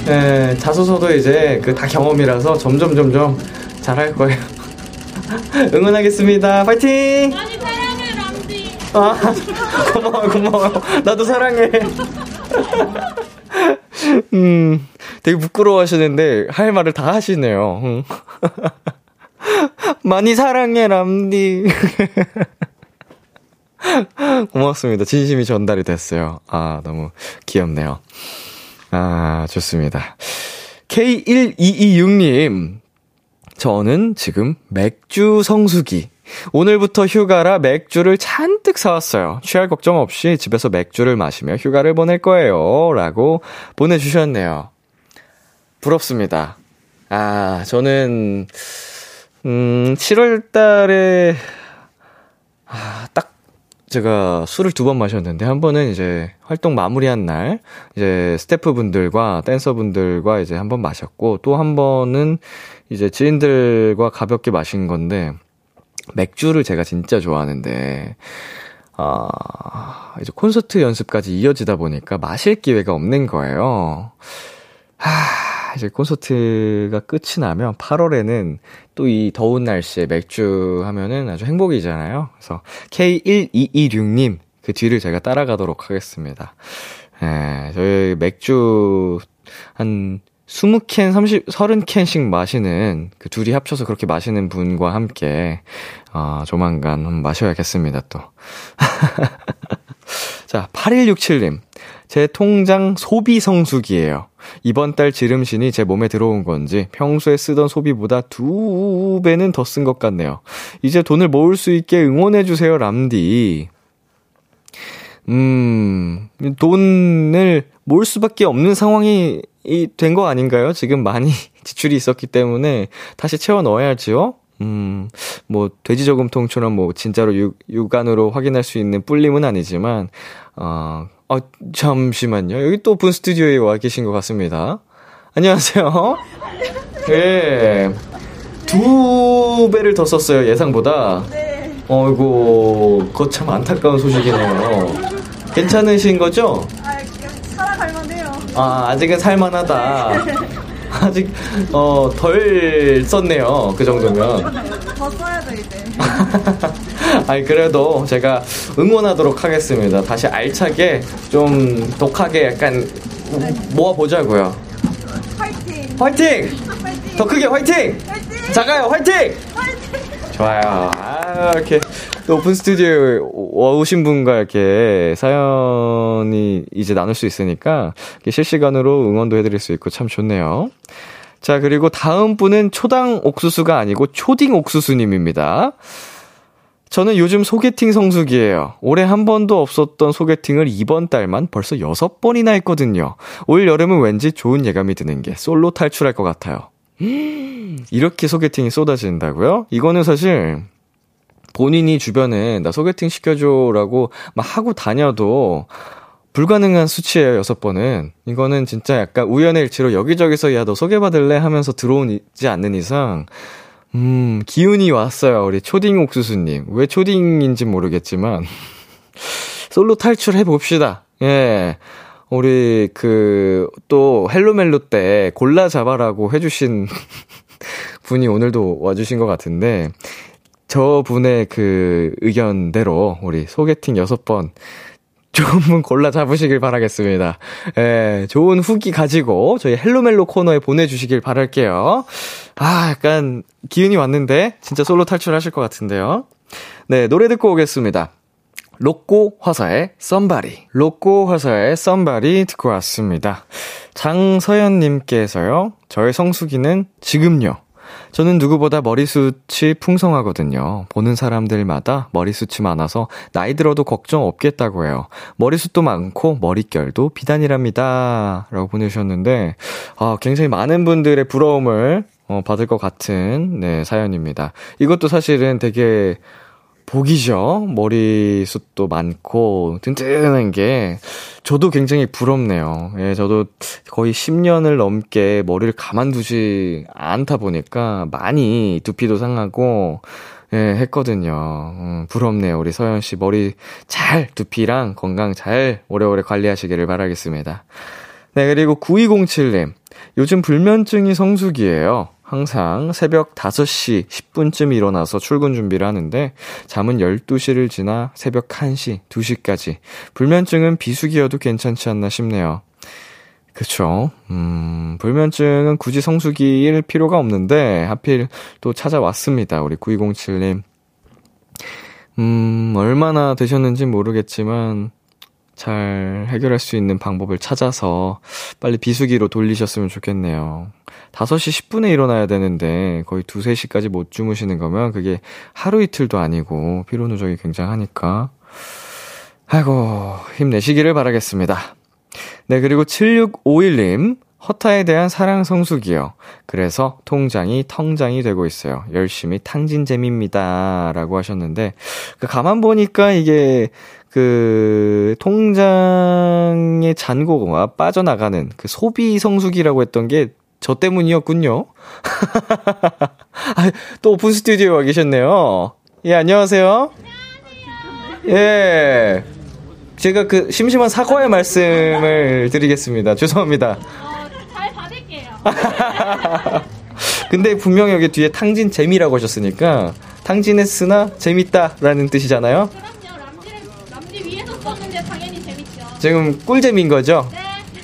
예, 자소서도 이제 그 다 경험이라서 점점, 점점 잘할 거예요. 응원하겠습니다. 파이팅! 많이 사랑해, 남지. 아, 고마워, 고마워. 나도 사랑해. 음, 되게 부끄러워 하시는데, 할 말을 다 하시네요. 음. 많이 사랑해, 람디. 고맙습니다. 진심이 전달이 됐어요. 아, 너무 귀엽네요. 아, 좋습니다. K1226님, 저는 지금 맥주 성수기. 오늘부터 휴가라 맥주를 잔뜩 사왔어요. 취할 걱정 없이 집에서 맥주를 마시며 휴가를 보낼 거예요. 라고 보내주셨네요. 부럽습니다. 아, 저는, 음, 7월 달에, 아, 딱 제가 술을 두 번 마셨는데 한 번은 이제 활동 마무리한 날 이제 스태프분들과 댄서분들과 이제 한 번 마셨고 또 한 번은 이제 지인들과 가볍게 마신 건데 맥주를 제가 진짜 좋아하는데 아 이제 콘서트 연습까지 이어지다 보니까 마실 기회가 없는 거예요. 하, 이제 콘서트가 끝이 나면 8월에는 또 이 더운 날씨에 맥주 하면은 아주 행복이잖아요. 그래서 K1226님 그 뒤를 제가 따라가도록 하겠습니다. 예, 저희 맥주 한 20캔, 30, 30캔씩 마시는, 그 둘이 합쳐서 그렇게 마시는 분과 함께, 어, 조만간 마셔야겠습니다, 또. 자, 8167님. 제 통장 소비 성수기예요. 이번 달 지름신이 제 몸에 들어온 건지 평소에 쓰던 소비보다 두 배는 더 쓴 것 같네요. 이제 돈을 모을 수 있게 응원해주세요, 람디. 음, 돈을 모을 수밖에 없는 상황이 된 거 아닌가요? 지금 많이 지출이 있었기 때문에 다시 채워 넣어야지요? 음, 뭐, 돼지 저금통처럼 뭐, 진짜로 육, 육안으로 확인할 수 있는 뿔림은 아니지만, 어, 어, 잠시만요. 여기 또 분 스튜디오에 와 계신 것 같습니다. 안녕하세요. 예. 두 배를 더 썼어요, 예상보다. 네. 어이고, 그거 참 안타까운 소식이네요. 괜찮으신 거죠? 아, 아직은 살만하다. 아직, 어, 덜 썼네요. 그 정도면. 더 써야죠, 이제. 아니, 그래도 제가 응원하도록 하겠습니다. 다시 알차게, 좀 독하게 약간 모아 보자고요. 화이팅! 화이팅! 화이팅! 더 크게 화이팅! 화이팅! 작아요, 화이팅! 좋아요. 아, 이렇게 또 오픈 스튜디오에 오신 분과 이렇게 사연이 이제 나눌 수 있으니까 실시간으로 응원도 해드릴 수 있고 참 좋네요. 자, 그리고 다음 분은 초당 옥수수가 아니고 초딩 옥수수님입니다. 저는 요즘 소개팅 성수기예요. 올해 한 번도 없었던 소개팅을 이번 달만 벌써 여섯 번이나 했거든요. 올 여름은 왠지 좋은 예감이 드는 게 솔로 탈출할 것 같아요. 이렇게 소개팅이 쏟아진다고요? 이거는 사실 본인이 주변에 나 소개팅 시켜줘라고 막 하고 다녀도 불가능한 수치예요, 여섯 번은. 이거는 진짜 약간 우연의 일치로 여기저기서 야, 너 소개받을래? 하면서 들어오지 않는 이상, 음, 기운이 왔어요, 우리 초딩 옥수수님. 왜 초딩인지 모르겠지만, 솔로 탈출해봅시다. 예. 우리 그, 또 헬로멜로 때 골라 잡아라고 해주신 분이 오늘도 와주신 것 같은데, 저 분의 그 의견대로 우리 소개팅 여섯 번 좋은 분 골라 잡으시길 바라겠습니다. 예, 좋은 후기 가지고 저희 헬로멜로 코너에 보내주시길 바랄게요. 아, 약간 기운이 왔는데 진짜 솔로 탈출하실 것 같은데요. 네, 노래 듣고 오겠습니다. 로꼬 화사의 썸바리. 로꼬 화사의 썸바리 듣고 왔습니다. 장서연님께서요, 저의 성수기는 지금요. 저는 누구보다 머리숱이 풍성하거든요. 보는 사람들마다 머리숱이 많아서 나이 들어도 걱정 없겠다고 해요. 머리숱도 많고 머릿결도 비단이랍니다. 라고 보내주셨는데, 아, 굉장히 많은 분들의 부러움을 어, 받을 것 같은, 네, 사연입니다. 이것도 사실은 되게 복이죠. 머리숱도 많고 튼튼한 게 저도 굉장히 부럽네요. 예, 저도 거의 10년을 넘게 머리를 가만두지 않다 보니까 많이 두피도 상하고 예, 했거든요. 음, 부럽네요. 우리 서현 씨 머리 잘 두피랑 건강 잘 오래오래 관리하시기를 바라겠습니다. 네, 그리고 9207님. 요즘 불면증이 성수기예요. 항상 새벽 5시 10분쯤 일어나서 출근 준비를 하는데 잠은 12시를 지나 새벽 1시, 2시까지. 불면증은 비수기여도 괜찮지 않나 싶네요. 그쵸. 음, 불면증은 굳이 성수기일 필요가 없는데 하필 또 찾아왔습니다. 우리 9207님. 음, 얼마나 되셨는지 모르겠지만 잘 해결할 수 있는 방법을 찾아서 빨리 비수기로 돌리셨으면 좋겠네요. 5시 10분에 일어나야 되는데 거의 2, 3시까지 못 주무시는 거면 그게 하루 이틀도 아니고 피로 누적이 굉장하니까. 아이고, 힘내시기를 바라겠습니다. 네, 그리고 7651님. 허타에 대한 사랑 성숙이요. 그래서 통장이 텅장이 되고 있어요. 열심히 탕진잼입니다. 라고 하셨는데, 그 가만 보니까 이게 그 통장의 잔고가 빠져나가는 그 소비 성숙이라고 했던 게 저 때문이었군요. 아, 또 오픈 스튜디오에 와 계셨네요. 예, 안녕하세요. 예. 제가 그 심심한 사과의 말씀을 드리겠습니다. 죄송합니다. 잘 받을게요. 근데 분명히 여기 뒤에 탕진 재미라고 하셨으니까 탕진했으나 재밌다라는 뜻이잖아요. 그럼요. 람디를 람디 위해서 썼는데 당연히 재밌죠. 지금 꿀잼인 거죠? 네.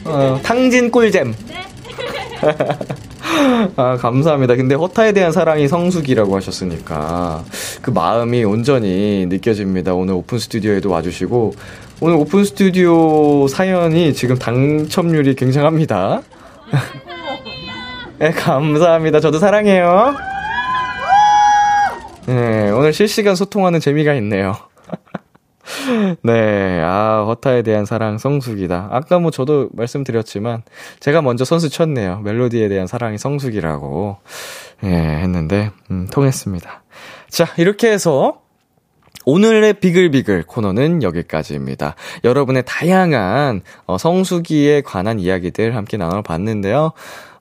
어, 탕진 꿀잼. 네. 아, 감사합니다. 근데 허타에 대한 사랑이 성수기라고 하셨으니까 그 마음이 온전히 느껴집니다. 오늘 오픈 스튜디오에도 와주시고 오늘 오픈 스튜디오 사연이 지금 당첨률이 굉장합니다. 네, 감사합니다. 저도 사랑해요. 네, 오늘 실시간 소통하는 재미가 있네요. 네, 아, 허타에 대한 사랑 성숙이다. 아까 뭐 저도 말씀드렸지만, 제가 먼저 선수 쳤네요. 멜로디에 대한 사랑이 성숙이라고, 예, 했는데, 음, 통했습니다. 자, 이렇게 해서, 오늘의 비글비글 코너는 여기까지입니다. 여러분의 다양한 어, 성수기에 관한 이야기들 함께 나눠봤는데요.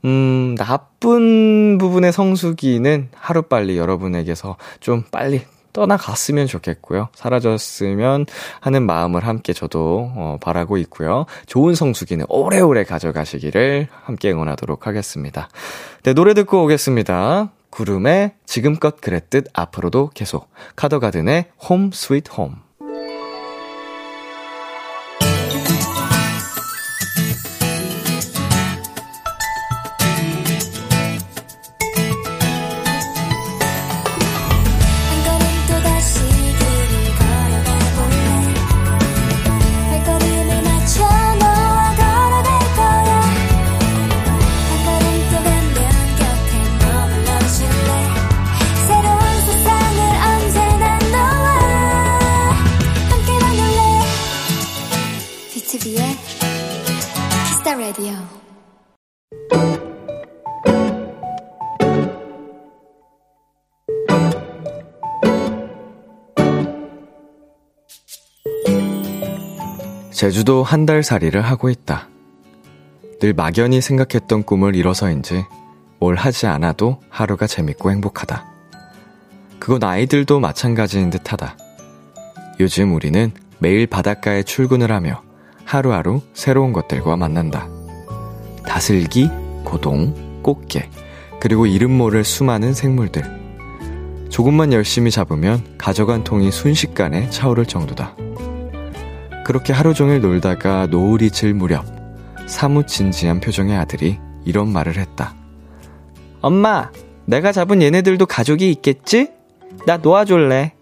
음, 나쁜 부분의 성수기는 하루빨리 여러분에게서 좀 빨리 떠나갔으면 좋겠고요. 사라졌으면 하는 마음을 함께 저도 어, 바라고 있고요. 좋은 성수기는 오래오래 가져가시기를 함께 응원하도록 하겠습니다. 네, 노래 듣고 오겠습니다. 구름의 지금껏 그랬듯 앞으로도 계속 카더가든의 Home Sweet Home 제주도 한 달 살이를 하고 있다. 늘 막연히 생각했던 꿈을 이뤄서인지 뭘 하지 않아도 하루가 재밌고 행복하다. 그건 아이들도 마찬가지인 듯 하다. 요즘 우리는 매일 바닷가에 출근을 하며 하루하루 새로운 것들과 만난다. 다슬기, 고동, 꽃게, 그리고 이름 모를 수많은 생물들. 조금만 열심히 잡으면 가져간 통이 순식간에 차오를 정도다. 그렇게 하루 종일 놀다가 노을이 질 무렵 사뭇 진지한 표정의 아들이 이런 말을 했다. 엄마, 내가 잡은 얘네들도 가족이 있겠지? 나 놓아줄래.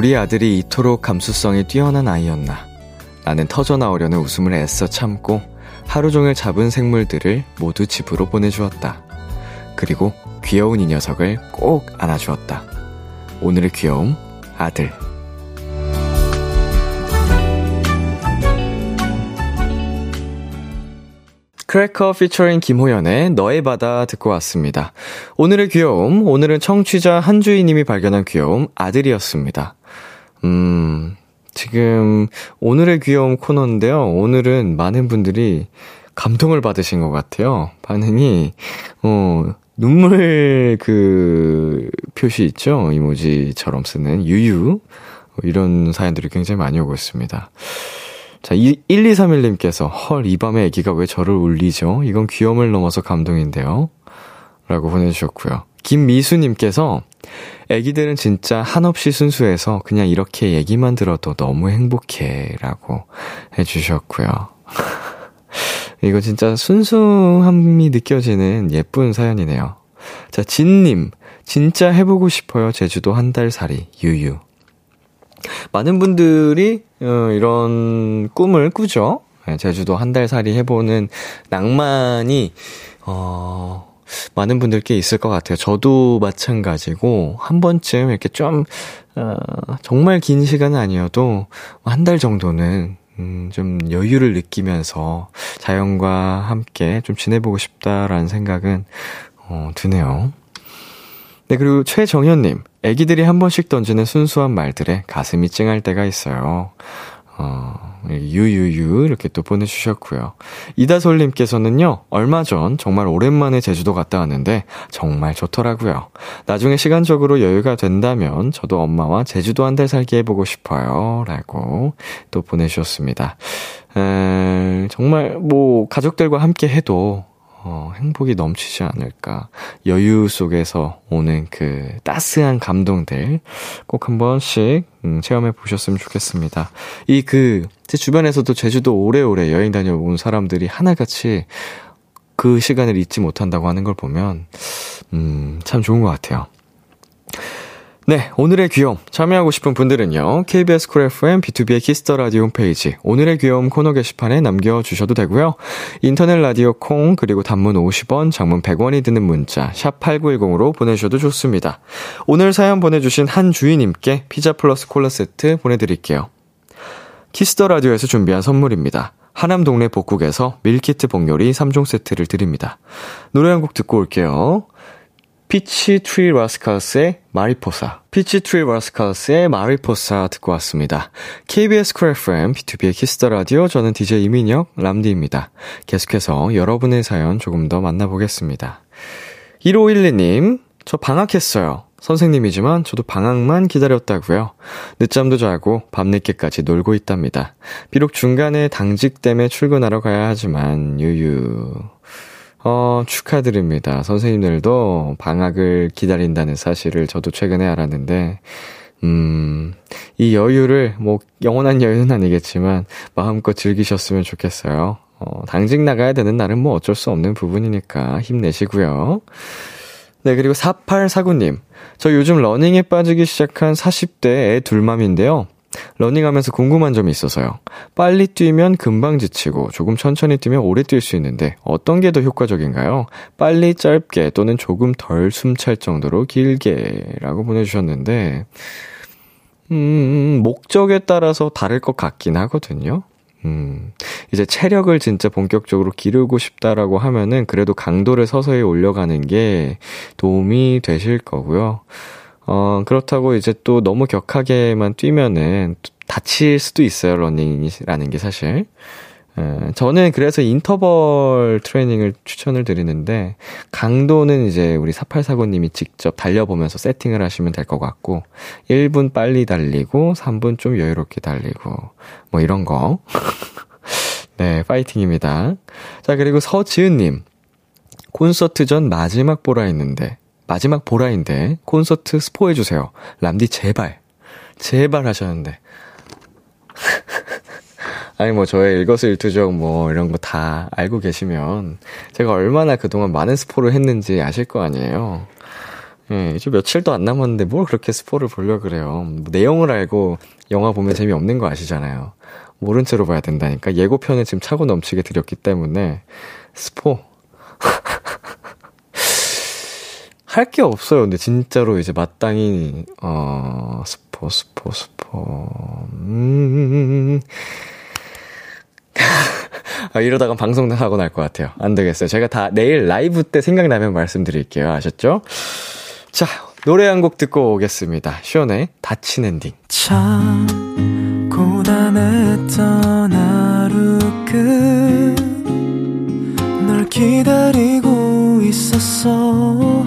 우리 아들이 이토록 감수성이 뛰어난 아이였나. 나는 터져나오려는 웃음을 애써 참고 하루 종일 잡은 생물들을 모두 집으로 보내주었다. 그리고 귀여운 이 녀석을 꼭 안아주었다. 오늘의 귀여움, 아들. 크래커 피처링 김호연의 너의 바다 듣고 왔습니다. 오늘의 귀여움, 오늘은 청취자 한주희님이 발견한 귀여움, 아들이었습니다. 음, 지금 오늘의 귀여움 코너인데요. 오늘은 많은 분들이 감동을 받으신 것 같아요. 반응이, 어, 눈물 그 표시 있죠? 이모지처럼 쓰는 유유. 이런 사연들이 굉장히 많이 오고 있습니다. 자, 1231님께서, 헐, 이 밤에 애기가 왜 저를 울리죠? 이건 귀여움을 넘어서 감동인데요. 라고 보내주셨고요. 김미수님께서 애기들은 진짜 한없이 순수해서 그냥 이렇게 얘기만 들어도 너무 행복해 라고 해주셨고요. 이거 진짜 순수함이 느껴지는 예쁜 사연이네요. 자, 진님. 진짜 해보고 싶어요. 제주도 한 달 살이. 유유. 많은 분들이, 어, 이런 꿈을 꾸죠. 네, 제주도 한 달 살이 해보는 낭만이, 어, 많은 분들께 있을 것 같아요. 저도 마찬가지고, 한 번쯤 이렇게 좀, 어, 정말 긴 시간은 아니어도, 한 달 정도는, 음, 좀 여유를 느끼면서 자연과 함께 좀 지내보고 싶다라는 생각은, 어, 드네요. 네, 그리고 최정현님, 애기들이 한 번씩 던지는 순수한 말들에 가슴이 찡할 때가 있어요. 어, 유유유 이렇게 또 보내주셨고요. 이다솔님께서는요, 얼마 전 정말 오랜만에 제주도 갔다 왔는데 정말 좋더라고요. 나중에 시간적으로 여유가 된다면 저도 엄마와 제주도 한 달 살기 해보고 싶어요. 라고 또 보내주셨습니다. 에, 정말 뭐 가족들과 함께 해도 어, 행복이 넘치지 않을까. 여유 속에서 오는 그 따스한 감동들 꼭 한 번씩 음, 체험해 보셨으면 좋겠습니다. 이 그, 제 주변에서도 제주도 오래오래 여행 다녀온 사람들이 하나같이 그 시간을 잊지 못한다고 하는 걸 보면, 음, 참 좋은 것 같아요. 네, 오늘의 귀여움 참여하고 싶은 분들은요. KBS 쿨 FM 비투비의 키스 더 라디오 홈페이지 오늘의 귀여움 코너 게시판에 남겨 주셔도 되고요. 인터넷 라디오 콩 그리고 단문 50원, 장문 100원이 드는 문자 샵 8910으로 보내 주셔도 좋습니다. 오늘 사연 보내 주신 한 주인님께 피자 플러스 콜라 세트 보내 드릴게요. 키스 더 라디오에서 준비한 선물입니다. 하남 동네 복국에서 밀키트 복요리 3종 세트를 드립니다. 노래 한 곡 듣고 올게요. 피치 트리 라스칼스의 마리포사. 피치 트리 라스칼스의 마리포사 듣고 왔습니다. KBS 쿨 FM, 비투비의 키스 더 라디오, 저는 DJ 이민혁, 람디입니다. 계속해서 여러분의 사연 조금 더 만나보겠습니다. 1512님, 저 방학했어요. 선생님이지만 저도 방학만 기다렸다고요. 늦잠도 자고 밤늦게까지 놀고 있답니다. 비록 중간에 당직 때문에 출근하러 가야 하지만 유유. 어, 축하드립니다. 선생님들도 방학을 기다린다는 사실을 저도 최근에 알았는데, 음, 이 여유를, 뭐, 영원한 여유는 아니겠지만, 마음껏 즐기셨으면 좋겠어요. 어, 당직 나가야 되는 날은 뭐 어쩔 수 없는 부분이니까 힘내시고요. 네, 그리고 4849님. 저 요즘 러닝에 빠지기 시작한 40대 애 둘맘인데요. 러닝하면서 궁금한 점이 있어서요. 빨리 뛰면 금방 지치고 조금 천천히 뛰면 오래 뛸 수 있는데 어떤 게 더 효과적인가요? 빨리 짧게 또는 조금 덜 숨 찰 정도로 길게 라고 보내주셨는데 음, 목적에 따라서 다를 것 같긴 하거든요. 음, 이제 체력을 진짜 본격적으로 기르고 싶다라고 하면은 그래도 강도를 서서히 올려가는 게 도움이 되실 거고요. 어, 그렇다고 이제 또 너무 격하게만 뛰면은 다칠 수도 있어요, 러닝이라는 게 사실. 에, 저는 그래서 인터벌 트레이닝을 추천을 드리는데, 강도는 이제 우리 4849님이 직접 달려보면서 세팅을 하시면 될 것 같고, 1분 빨리 달리고, 3분 좀 여유롭게 달리고, 뭐 이런 거. 네, 파이팅입니다. 자, 그리고 서지은님. 콘서트 전 마지막 보라 했는데, 마지막 보라인데 콘서트 스포해주세요. 람디 제발. 제발 하셨는데. 아니 뭐 저의 일거수일투족 뭐 이런 거 다 알고 계시면 제가 얼마나 그동안 많은 스포를 했는지 아실 거 아니에요. 예, 이제 며칠도 안 남았는데 뭘 그렇게 스포를 보려 그래요. 뭐 내용을 알고 영화 보면 재미없는 거 아시잖아요. 모른 채로 봐야 된다니까 예고편을 지금 차고 넘치게 드렸기 때문에 스포 할 게 없어요. 근데 진짜로 이제 마땅히, 어, 스포, 스포, 스포, 음. 아, 이러다가 방송 사고 날 것 같아요. 안 되겠어요. 제가 다 내일 라이브 때 생각나면 말씀드릴게요. 아셨죠? 자, 노래 한 곡 듣고 오겠습니다. 시원의 닫힌 엔딩. 참, 고단했던 하루 끝 널 기다리고 있었어.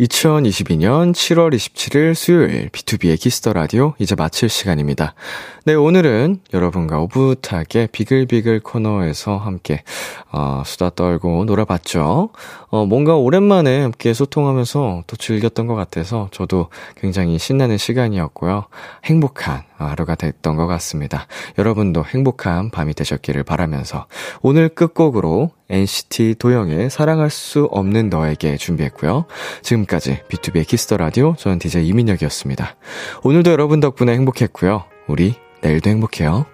2022년 7월 27일 수요일 B2B의 키스터 라디오 이제 마칠 시간입니다. 네, 오늘은 여러분과 오붓하게 비글비글 코너에서 함께 어, 수다 떨고 놀아봤죠. 어, 뭔가 오랜만에 함께 소통하면서 또 즐겼던 것 같아서 저도 굉장히 신나는 시간이었고요. 행복한 하루가 됐던 것 같습니다. 여러분도 행복한 밤이 되셨기를 바라면서 오늘 끝곡으로 NCT 도영의 사랑할 수 없는 너에게 준비했고요. 지금까지 B2B의 키스터 라디오 저는 DJ 이민혁이었습니다. 오늘도 여러분 덕분에 행복했고요. 우리 내일도 행복해요.